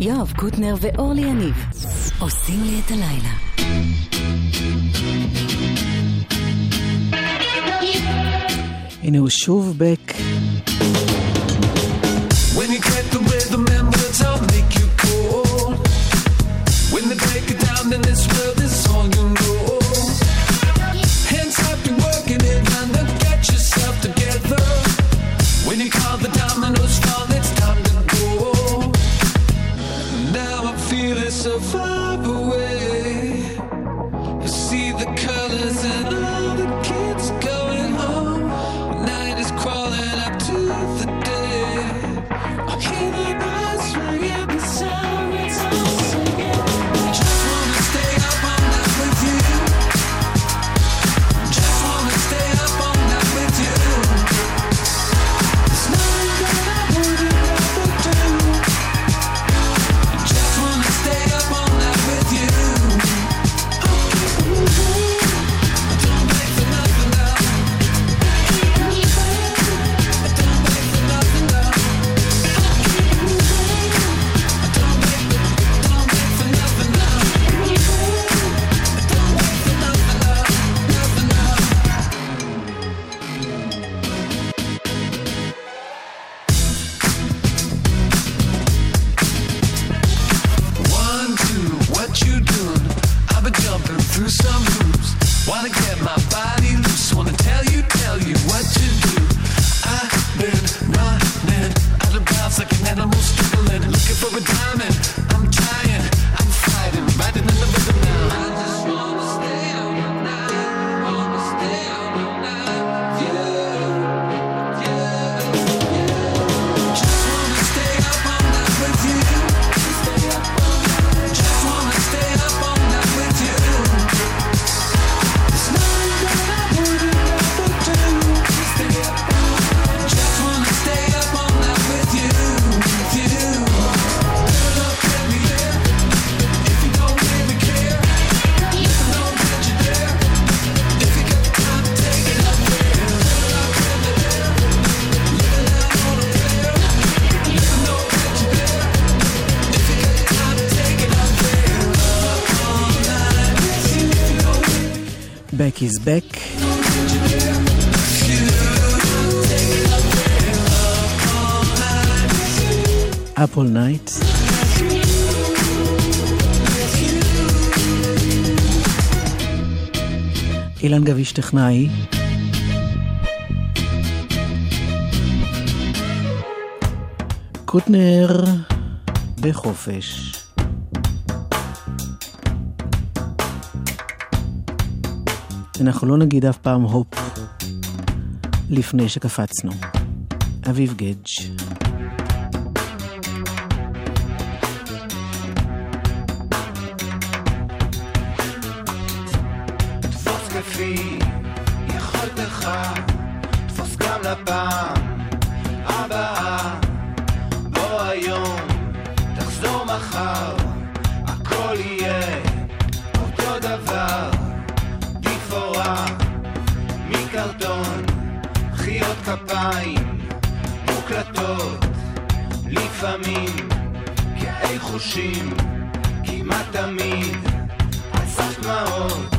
יואב קוטנר ואורלי יניב עושים לי את הלילה. הנה הוא שוב בק. Animals struggling, looking for a diamond Back. אפל נייט. אילן גביש טכנאי. קוטנר בחופש. אנחנו לא נגיד אף פעם הופ לפני שקפצנו. אביב גדג' לפעמים כאי חושים כמעט תמיד. על סף דמעות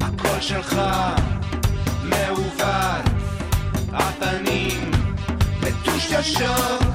הקול שלך מעוות. הפנים מטושטשות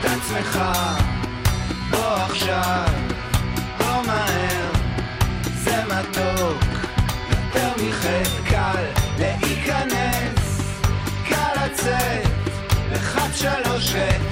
את עצמך, בוא עכשיו, בוא מהר, זה מתוק, יותר מחטא קל להיכנס, קל לצאת, לחץ שלוש ו...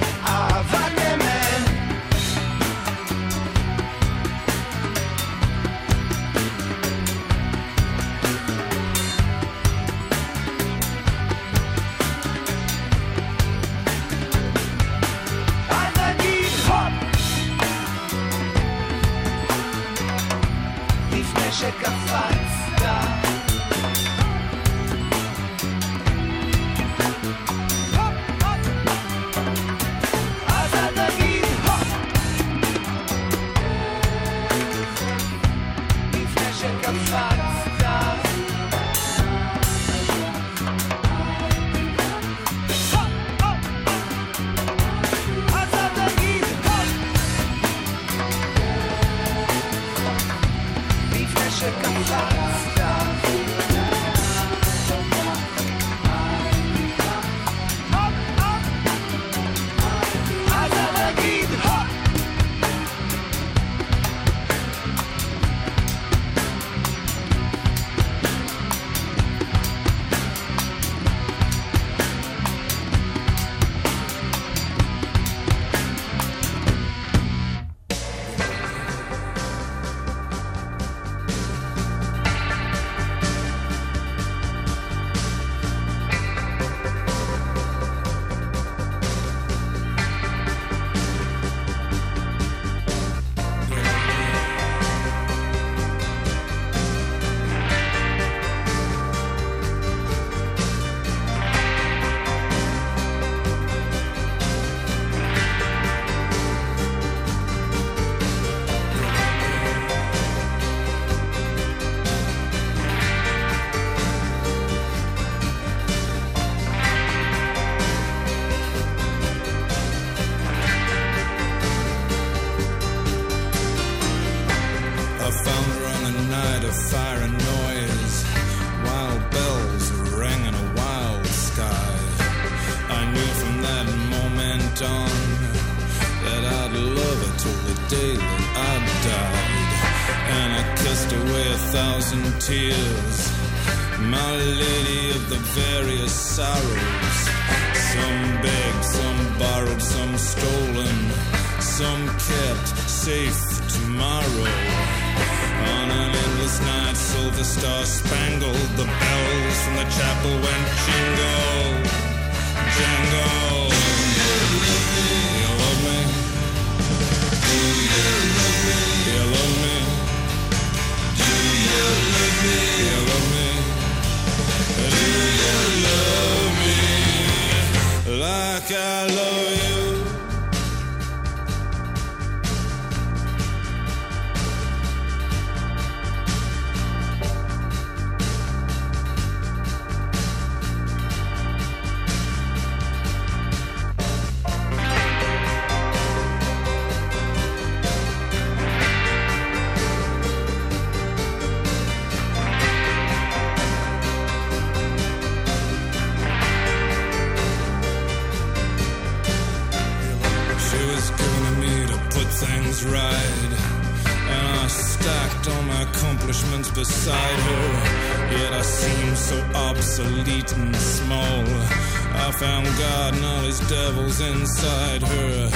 always devils inside her.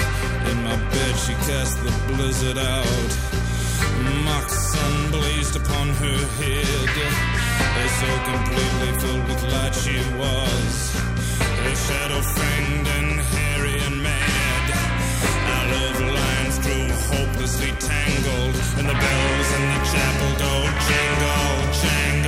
In my bed, she cast the blizzard out. Mock sun blazed upon her head. As so completely filled with light she was. Her shadow fanged and hairy and mad. Our love lines grew hopelessly tangled. And the bells in the chapel door jingle, jangle.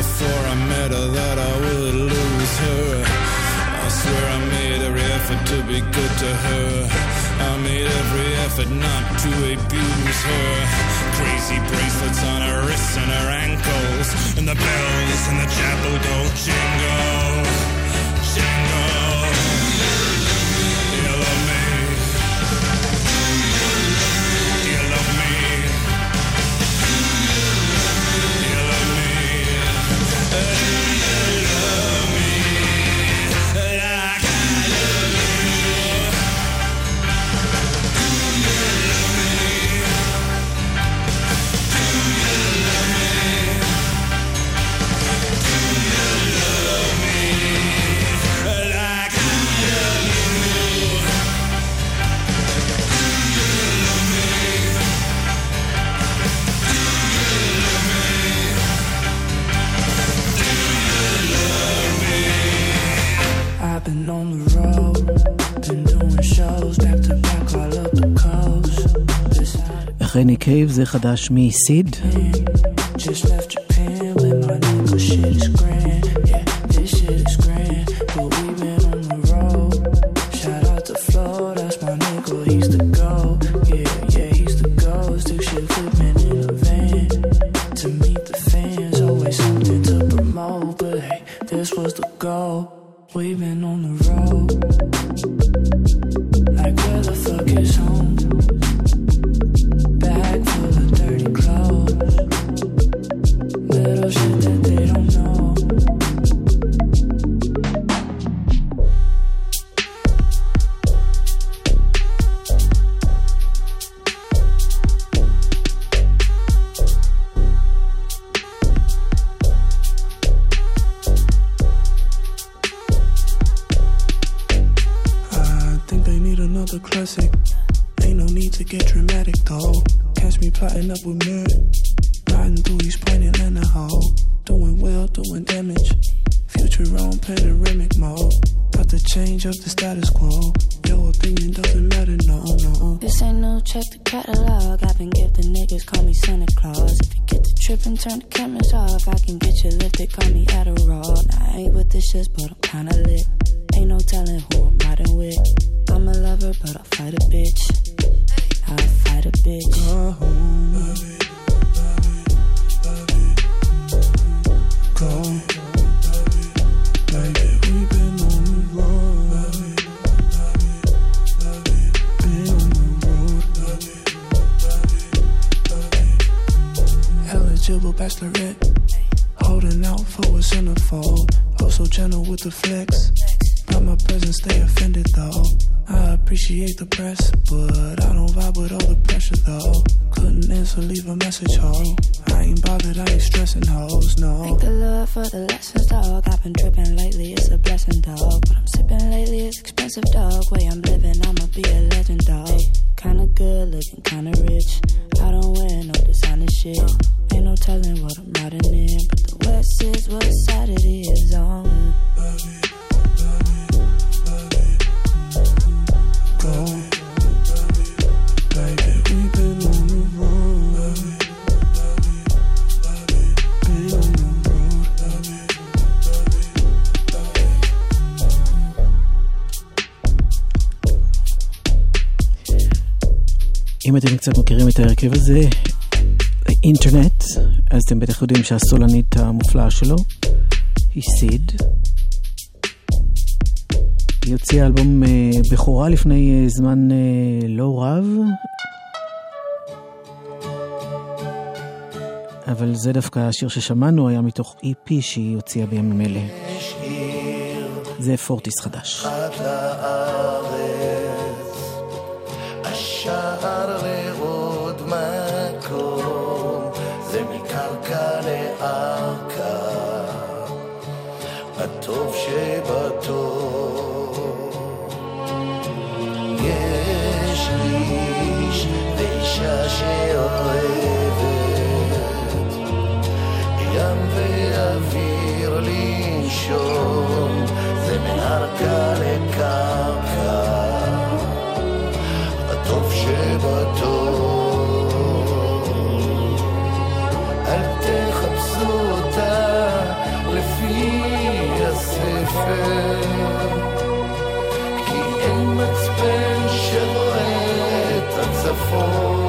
before I met her that I would lose her. I swear I made every effort to be good to her. I made every effort not to abuse her. Crazy bracelets on her wrists and her ankles, and the bells in the chapel don't jingle. Jingle. Cave, זה חדש מסיד. Just left קצת מכירים את ההרכב הזה, אינטרנט, אז אתם בטח יודעים שהסולנית המופלאה שלו היא סיד. היא הוציאה אלבום אה, בכורה לפני אה, זמן אה, לא רב, אבל זה דווקא השיר ששמענו היה מתוך EP שהיא הוציאה בימים אלה. זה פורטיס חדש. לארץ שאוהבת ים ואוויר לנשום. הצפון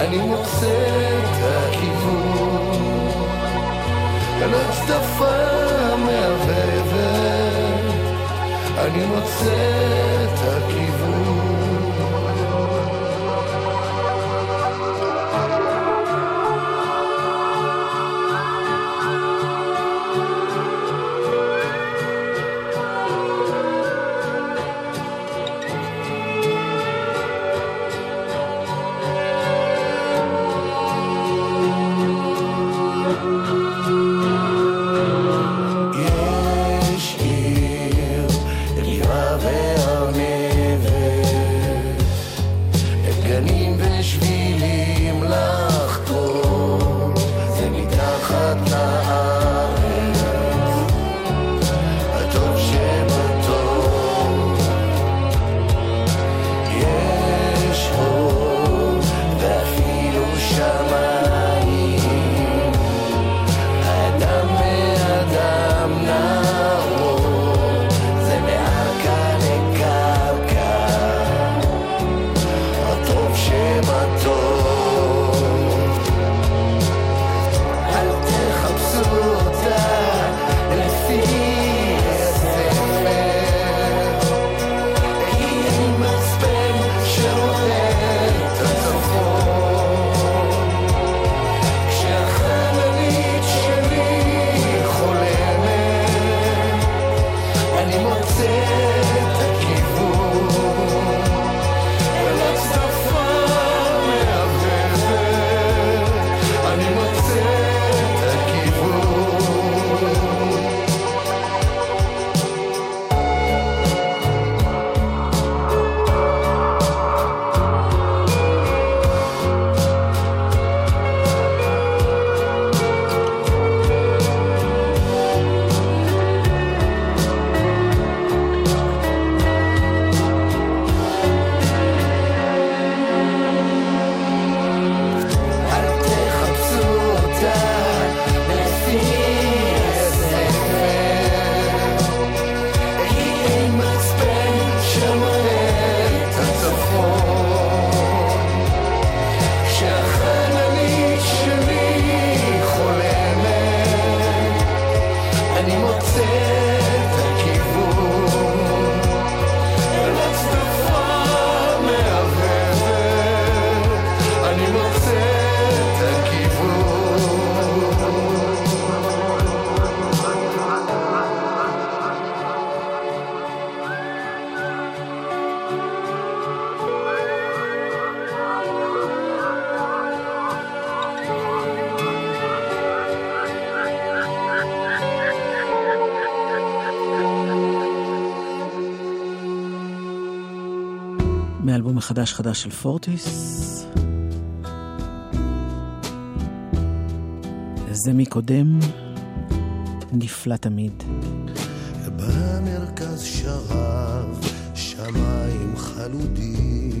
אני מוצא את הכיוון. על הצדפה המהבהבת אני מוצא את הכיוון. חדש חדש של פורטיס. זה מקודם, נפלא תמיד. במרכז שרב שמיים חלודים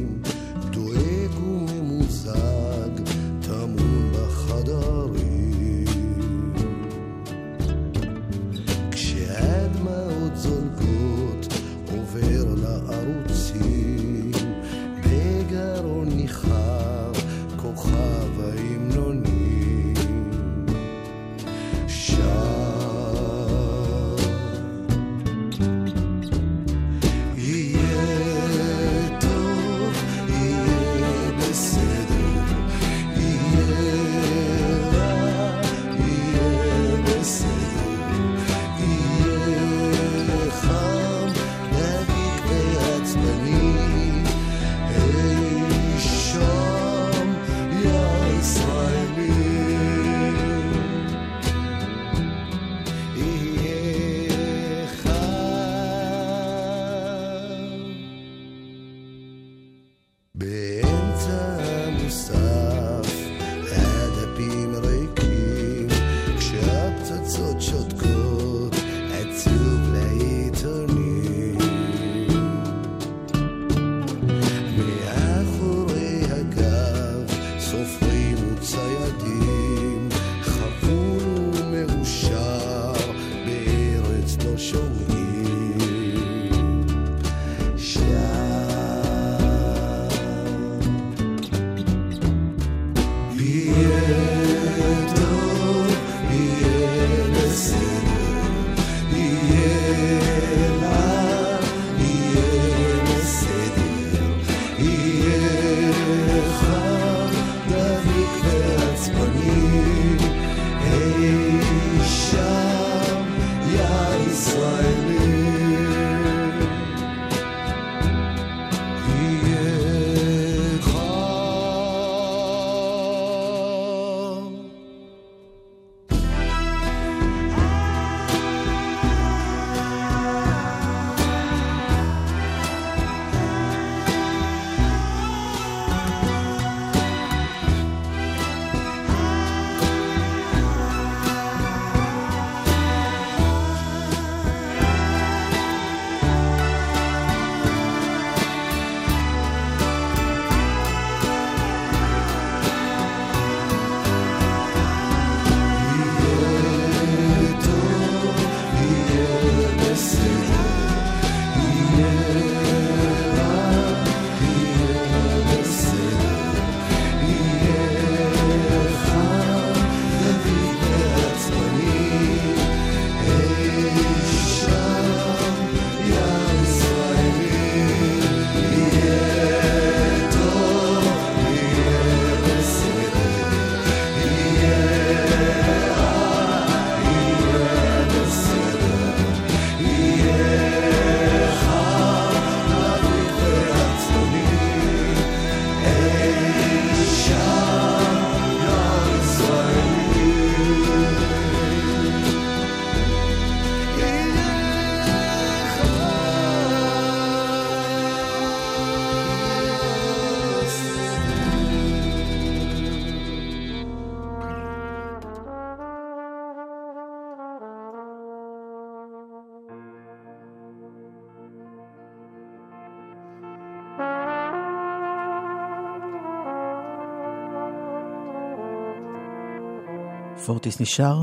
פורטיס נשאר,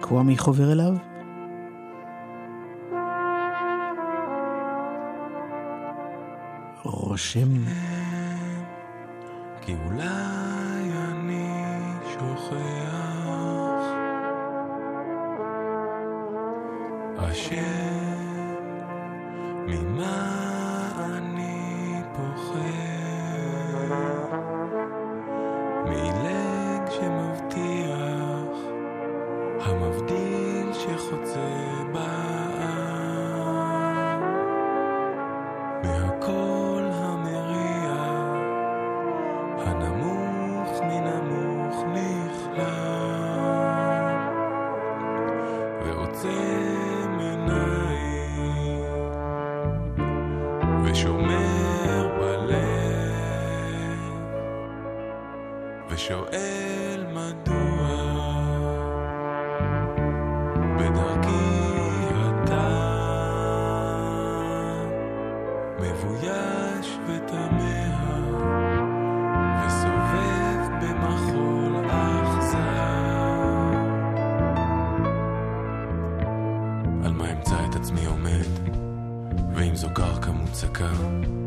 קוואמי חובר אליו. רושם. כי אולי אני שוכח אשר go.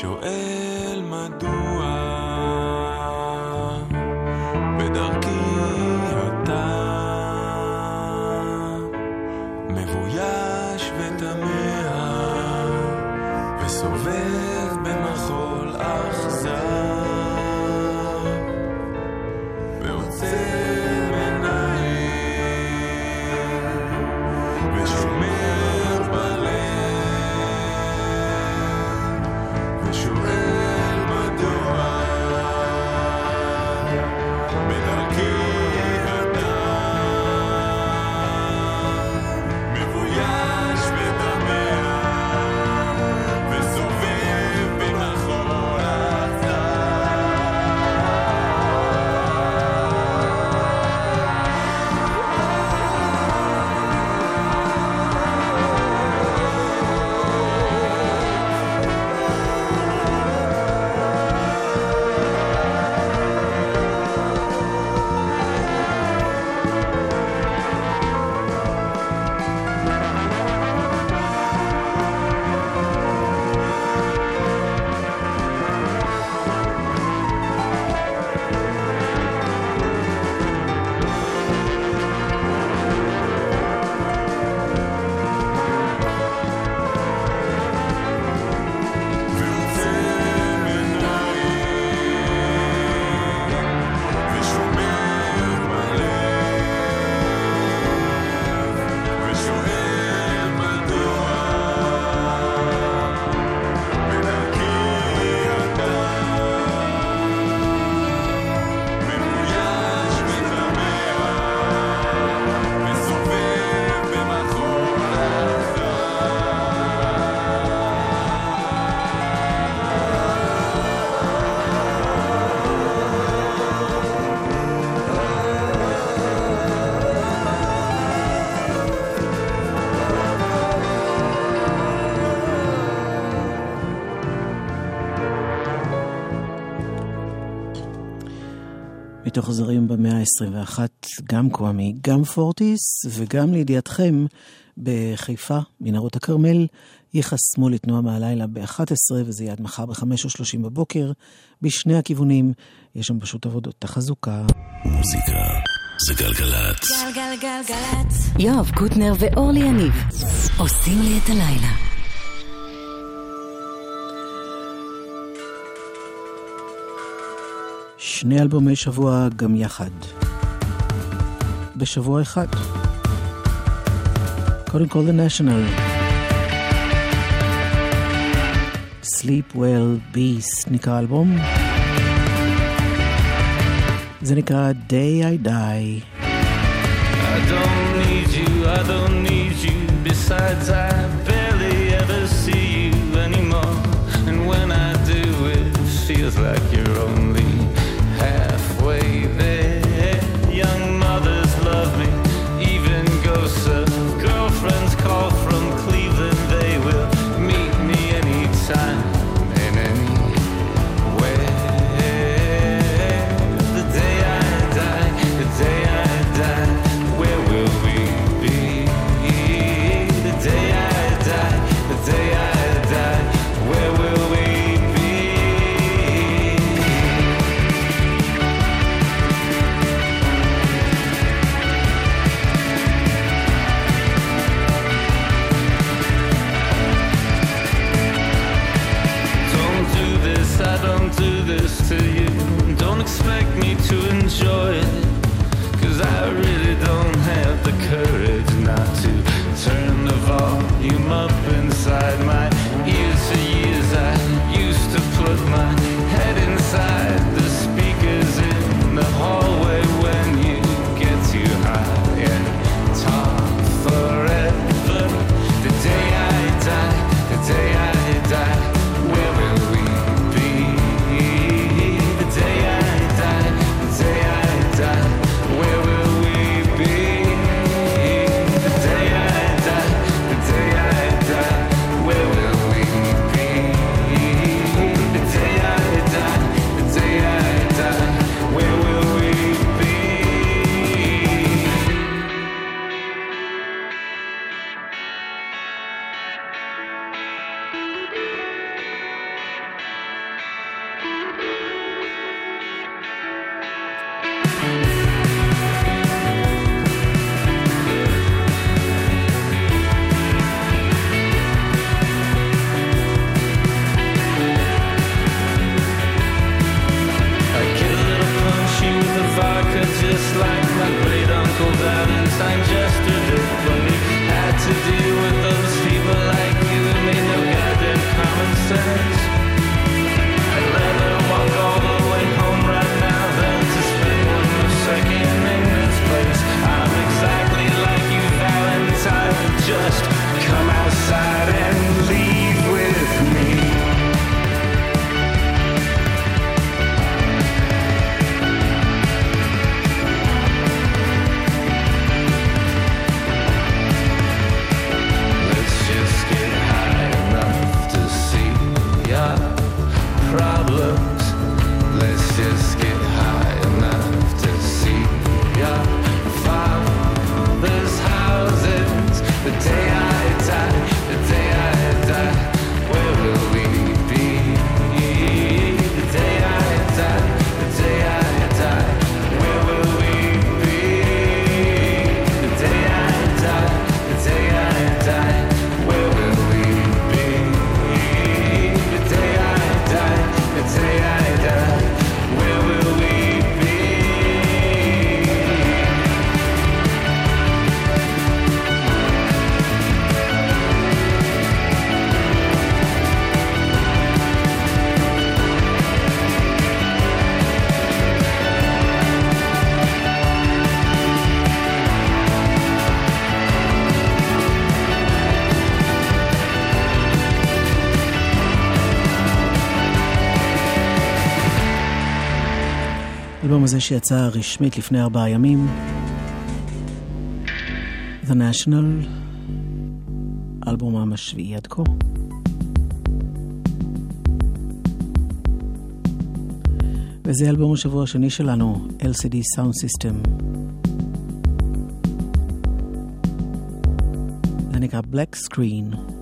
שואל מדוע. מתוך זרים במאה ה-21, גם קוואמי, גם פורטיס, וגם לידיעתכם, בחיפה, מנהרות הכרמל, ייחסמו לתנועה מהלילה ב-11, וזה יהיה עד מחר ב-5 או 30 בבוקר, בשני הכיוונים, יש שם פשוט עבודות תחזוקה. מוזיקה זה גלגלצ. גלגלגלצ. יואב קוטנר ואורלי יניב עושים לי את הלילה. שני אלבומי שבוע גם יחד. בשבוע אחד. קודם כל, The National. Sleep Well Beast נקרא אלבום. זה נקרא Day I Die. I don't need you, I don't need you, besides I barely ever see you anymore. And when I do, it feels like you're only הזה שיצא רשמית לפני ארבעה ימים, The National, אלבומם השביעי עד כה. וזה אלבום השבוע השני שלנו, LCD Sound System. זה נקרא Black Screen.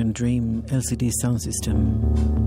American Dream, LCD Sound System.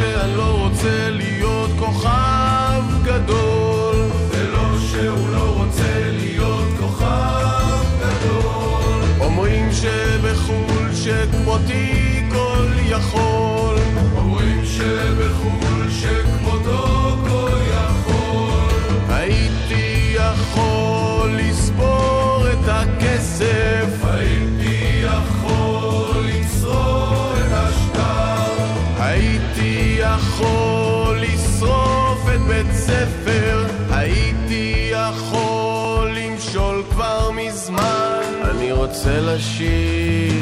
שאני לא רוצה להיות כוכב גדול. יכול לשרוף את בית ספר. הייתי יכול למשול כבר מזמן. אני רוצה לשיר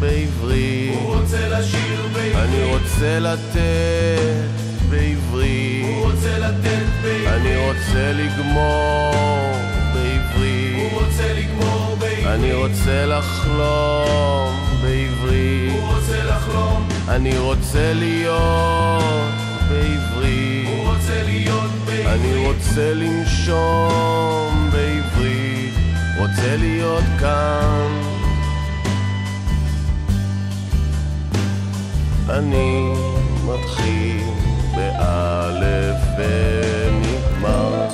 בעברית. הוא רוצה לשיר בעברית. אני רוצה לתת בעברית. הוא רוצה לתת בעברית. אני רוצה לגמור בעברית. הוא רוצה לגמור בעברית. אני רוצה לחלום בעברית. הוא רוצה לחלום. אני רוצה להיות בעברית. הוא רוצה להיות בעברית. אני רוצה לנשום בעברית. רוצה להיות כאן. אני מתחיל באלף ונגמר.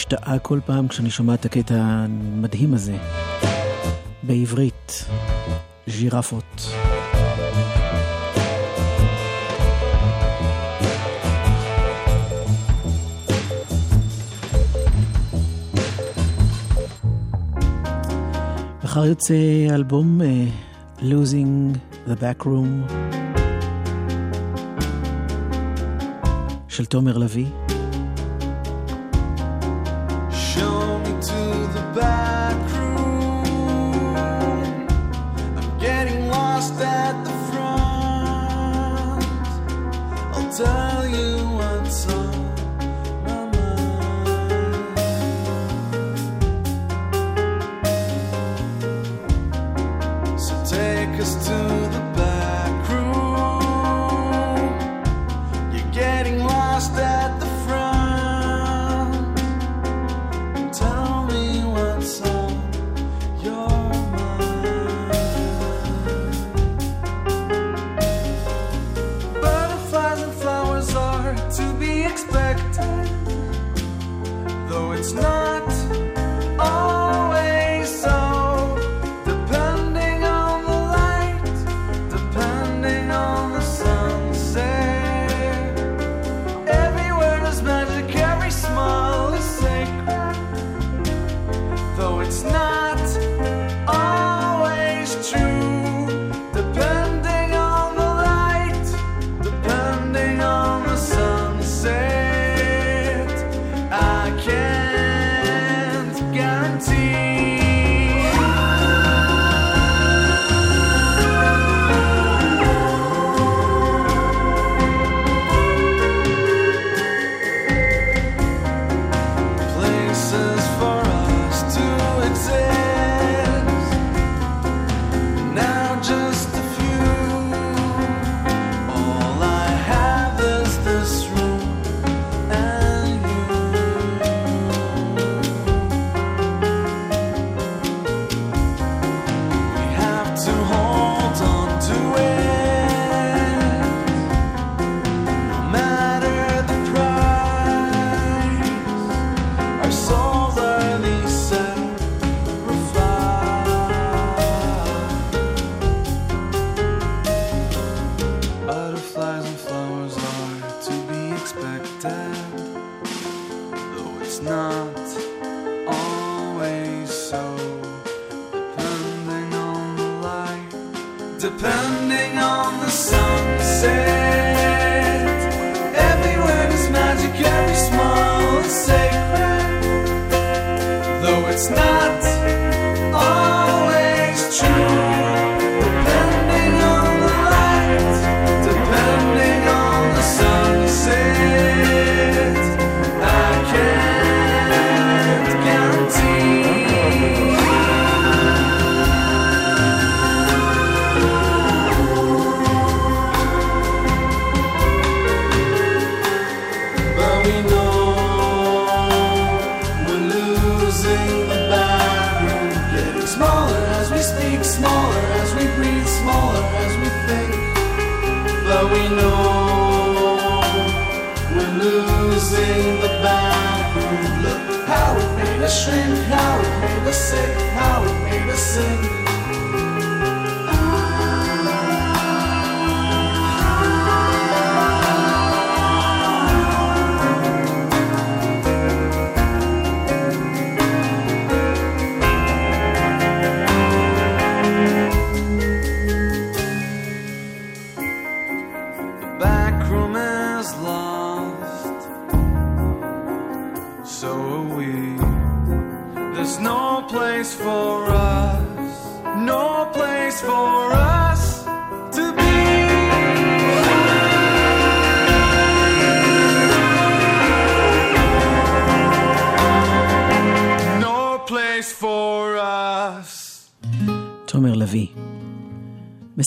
משתאה כל פעם כשאני שומעת את הקטע המדהים הזה. בעברית, ז'ירפות. מחר יוצא אלבום uh, Losing the Back Room של תומר לביא.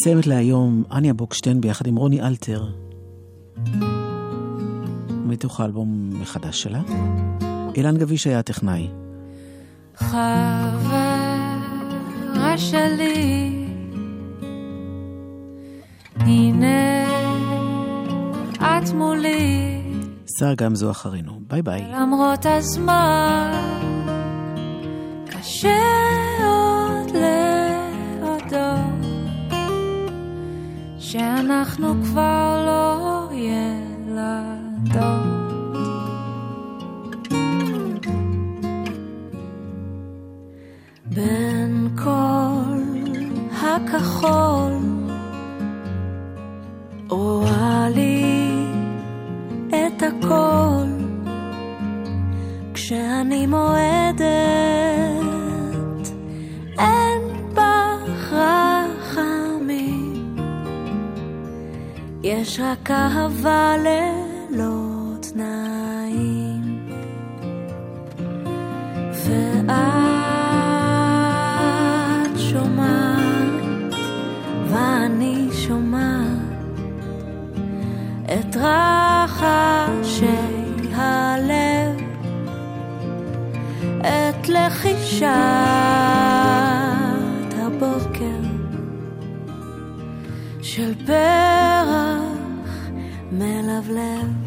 מסיימת להיום אניה בוקשטיין ביחד עם רוני אלתר, מתוך האלבום מחדש שלה. אילן גביש היה הטכנאי. חברה שלי, הנה את מולי. נמצא גם זו אחרינו. ביי ביי. למרות הזמן, קשה שאנחנו כבר לא ילדות. בין כל הכחול רואה לי את הכל כשאני מועדת יש רק אהבה ללא תנאים. ואת שומעת ואני שומעת את רחשי הלב, את לחישת הבוקר של פרח love left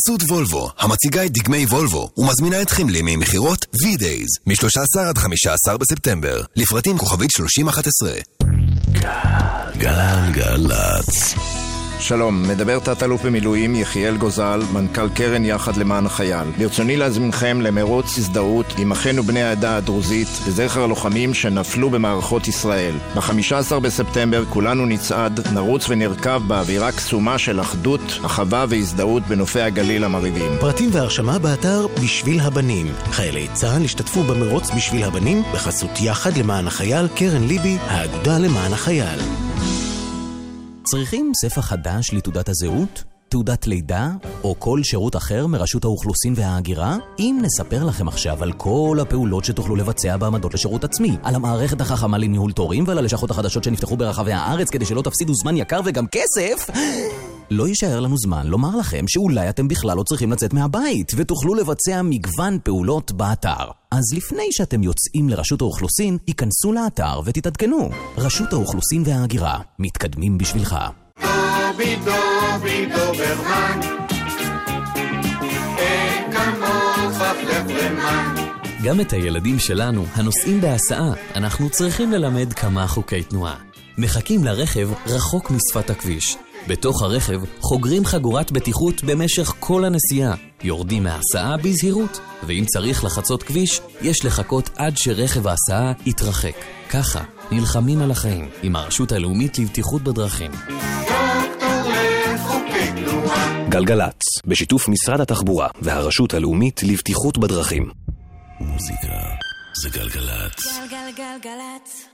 בחסות וולבו, המציגה את דגמי וולבו, ומזמינה אתכם לימי מכירות V-Days, מ-13 עד 15 בספטמבר, לפרטים כוכבית 3011. גלגלצ. שלום, מדבר תת-אלוף במילואים יחיאל גוזל, מנכ"ל קרן יחד למען החייל. ברצוני להזמינכם למרוץ הזדהות עם אחינו בני העדה הדרוזית לזכר הלוחמים שנפלו במערכות ישראל. ב-15 בספטמבר כולנו נצעד, נרוץ ונרכב באווירה קסומה של אחדות, אחווה והזדהות בנופי הגליל המרהיבים. פרטים והרשמה באתר בשביל הבנים. חיילי צה"ל השתתפו במרוץ בשביל הבנים בחסות יחד למען החייל, קרן ליבי, האגודה למען החייל. צריכים ספר חדש לתעודת הזהות? תעודת לידה? או כל שירות אחר מרשות האוכלוסין וההגירה? אם נספר לכם עכשיו על כל הפעולות שתוכלו לבצע בעמדות לשירות עצמי, על המערכת החכמה לניהול תורים ועל הלשכות החדשות שנפתחו ברחבי הארץ כדי שלא תפסידו זמן יקר וגם כסף, לא יישאר לנו זמן לומר לכם שאולי אתם בכלל לא צריכים לצאת מהבית ותוכלו לבצע מגוון פעולות באתר. אז לפני שאתם יוצאים לרשות האוכלוסין, היכנסו לאתר ותתעדכנו. רשות האוכלוסין וההגירה, מתקדמים בשבילך. דובי דובי דוברמן, אין כמוך פלפלמן. גם את הילדים שלנו, הנוסעים בהסעה, אנחנו צריכים ללמד כמה חוקי תנועה. מחכים לרכב רחוק משפת הכביש. בתוך הרכב חוגרים חגורת בטיחות במשך כל הנסיעה. יורדים מההסעה בזהירות, ואם צריך לחצות כביש, יש לחכות עד שרכב ההסעה יתרחק. ככה נלחמים על החיים עם הרשות הלאומית לבטיחות בדרכים. גלגלצ, בשיתוף משרד התחבורה והרשות הלאומית לבטיחות בדרכים. מוזיקה זה גלגלצ. גלגלגלגלצ.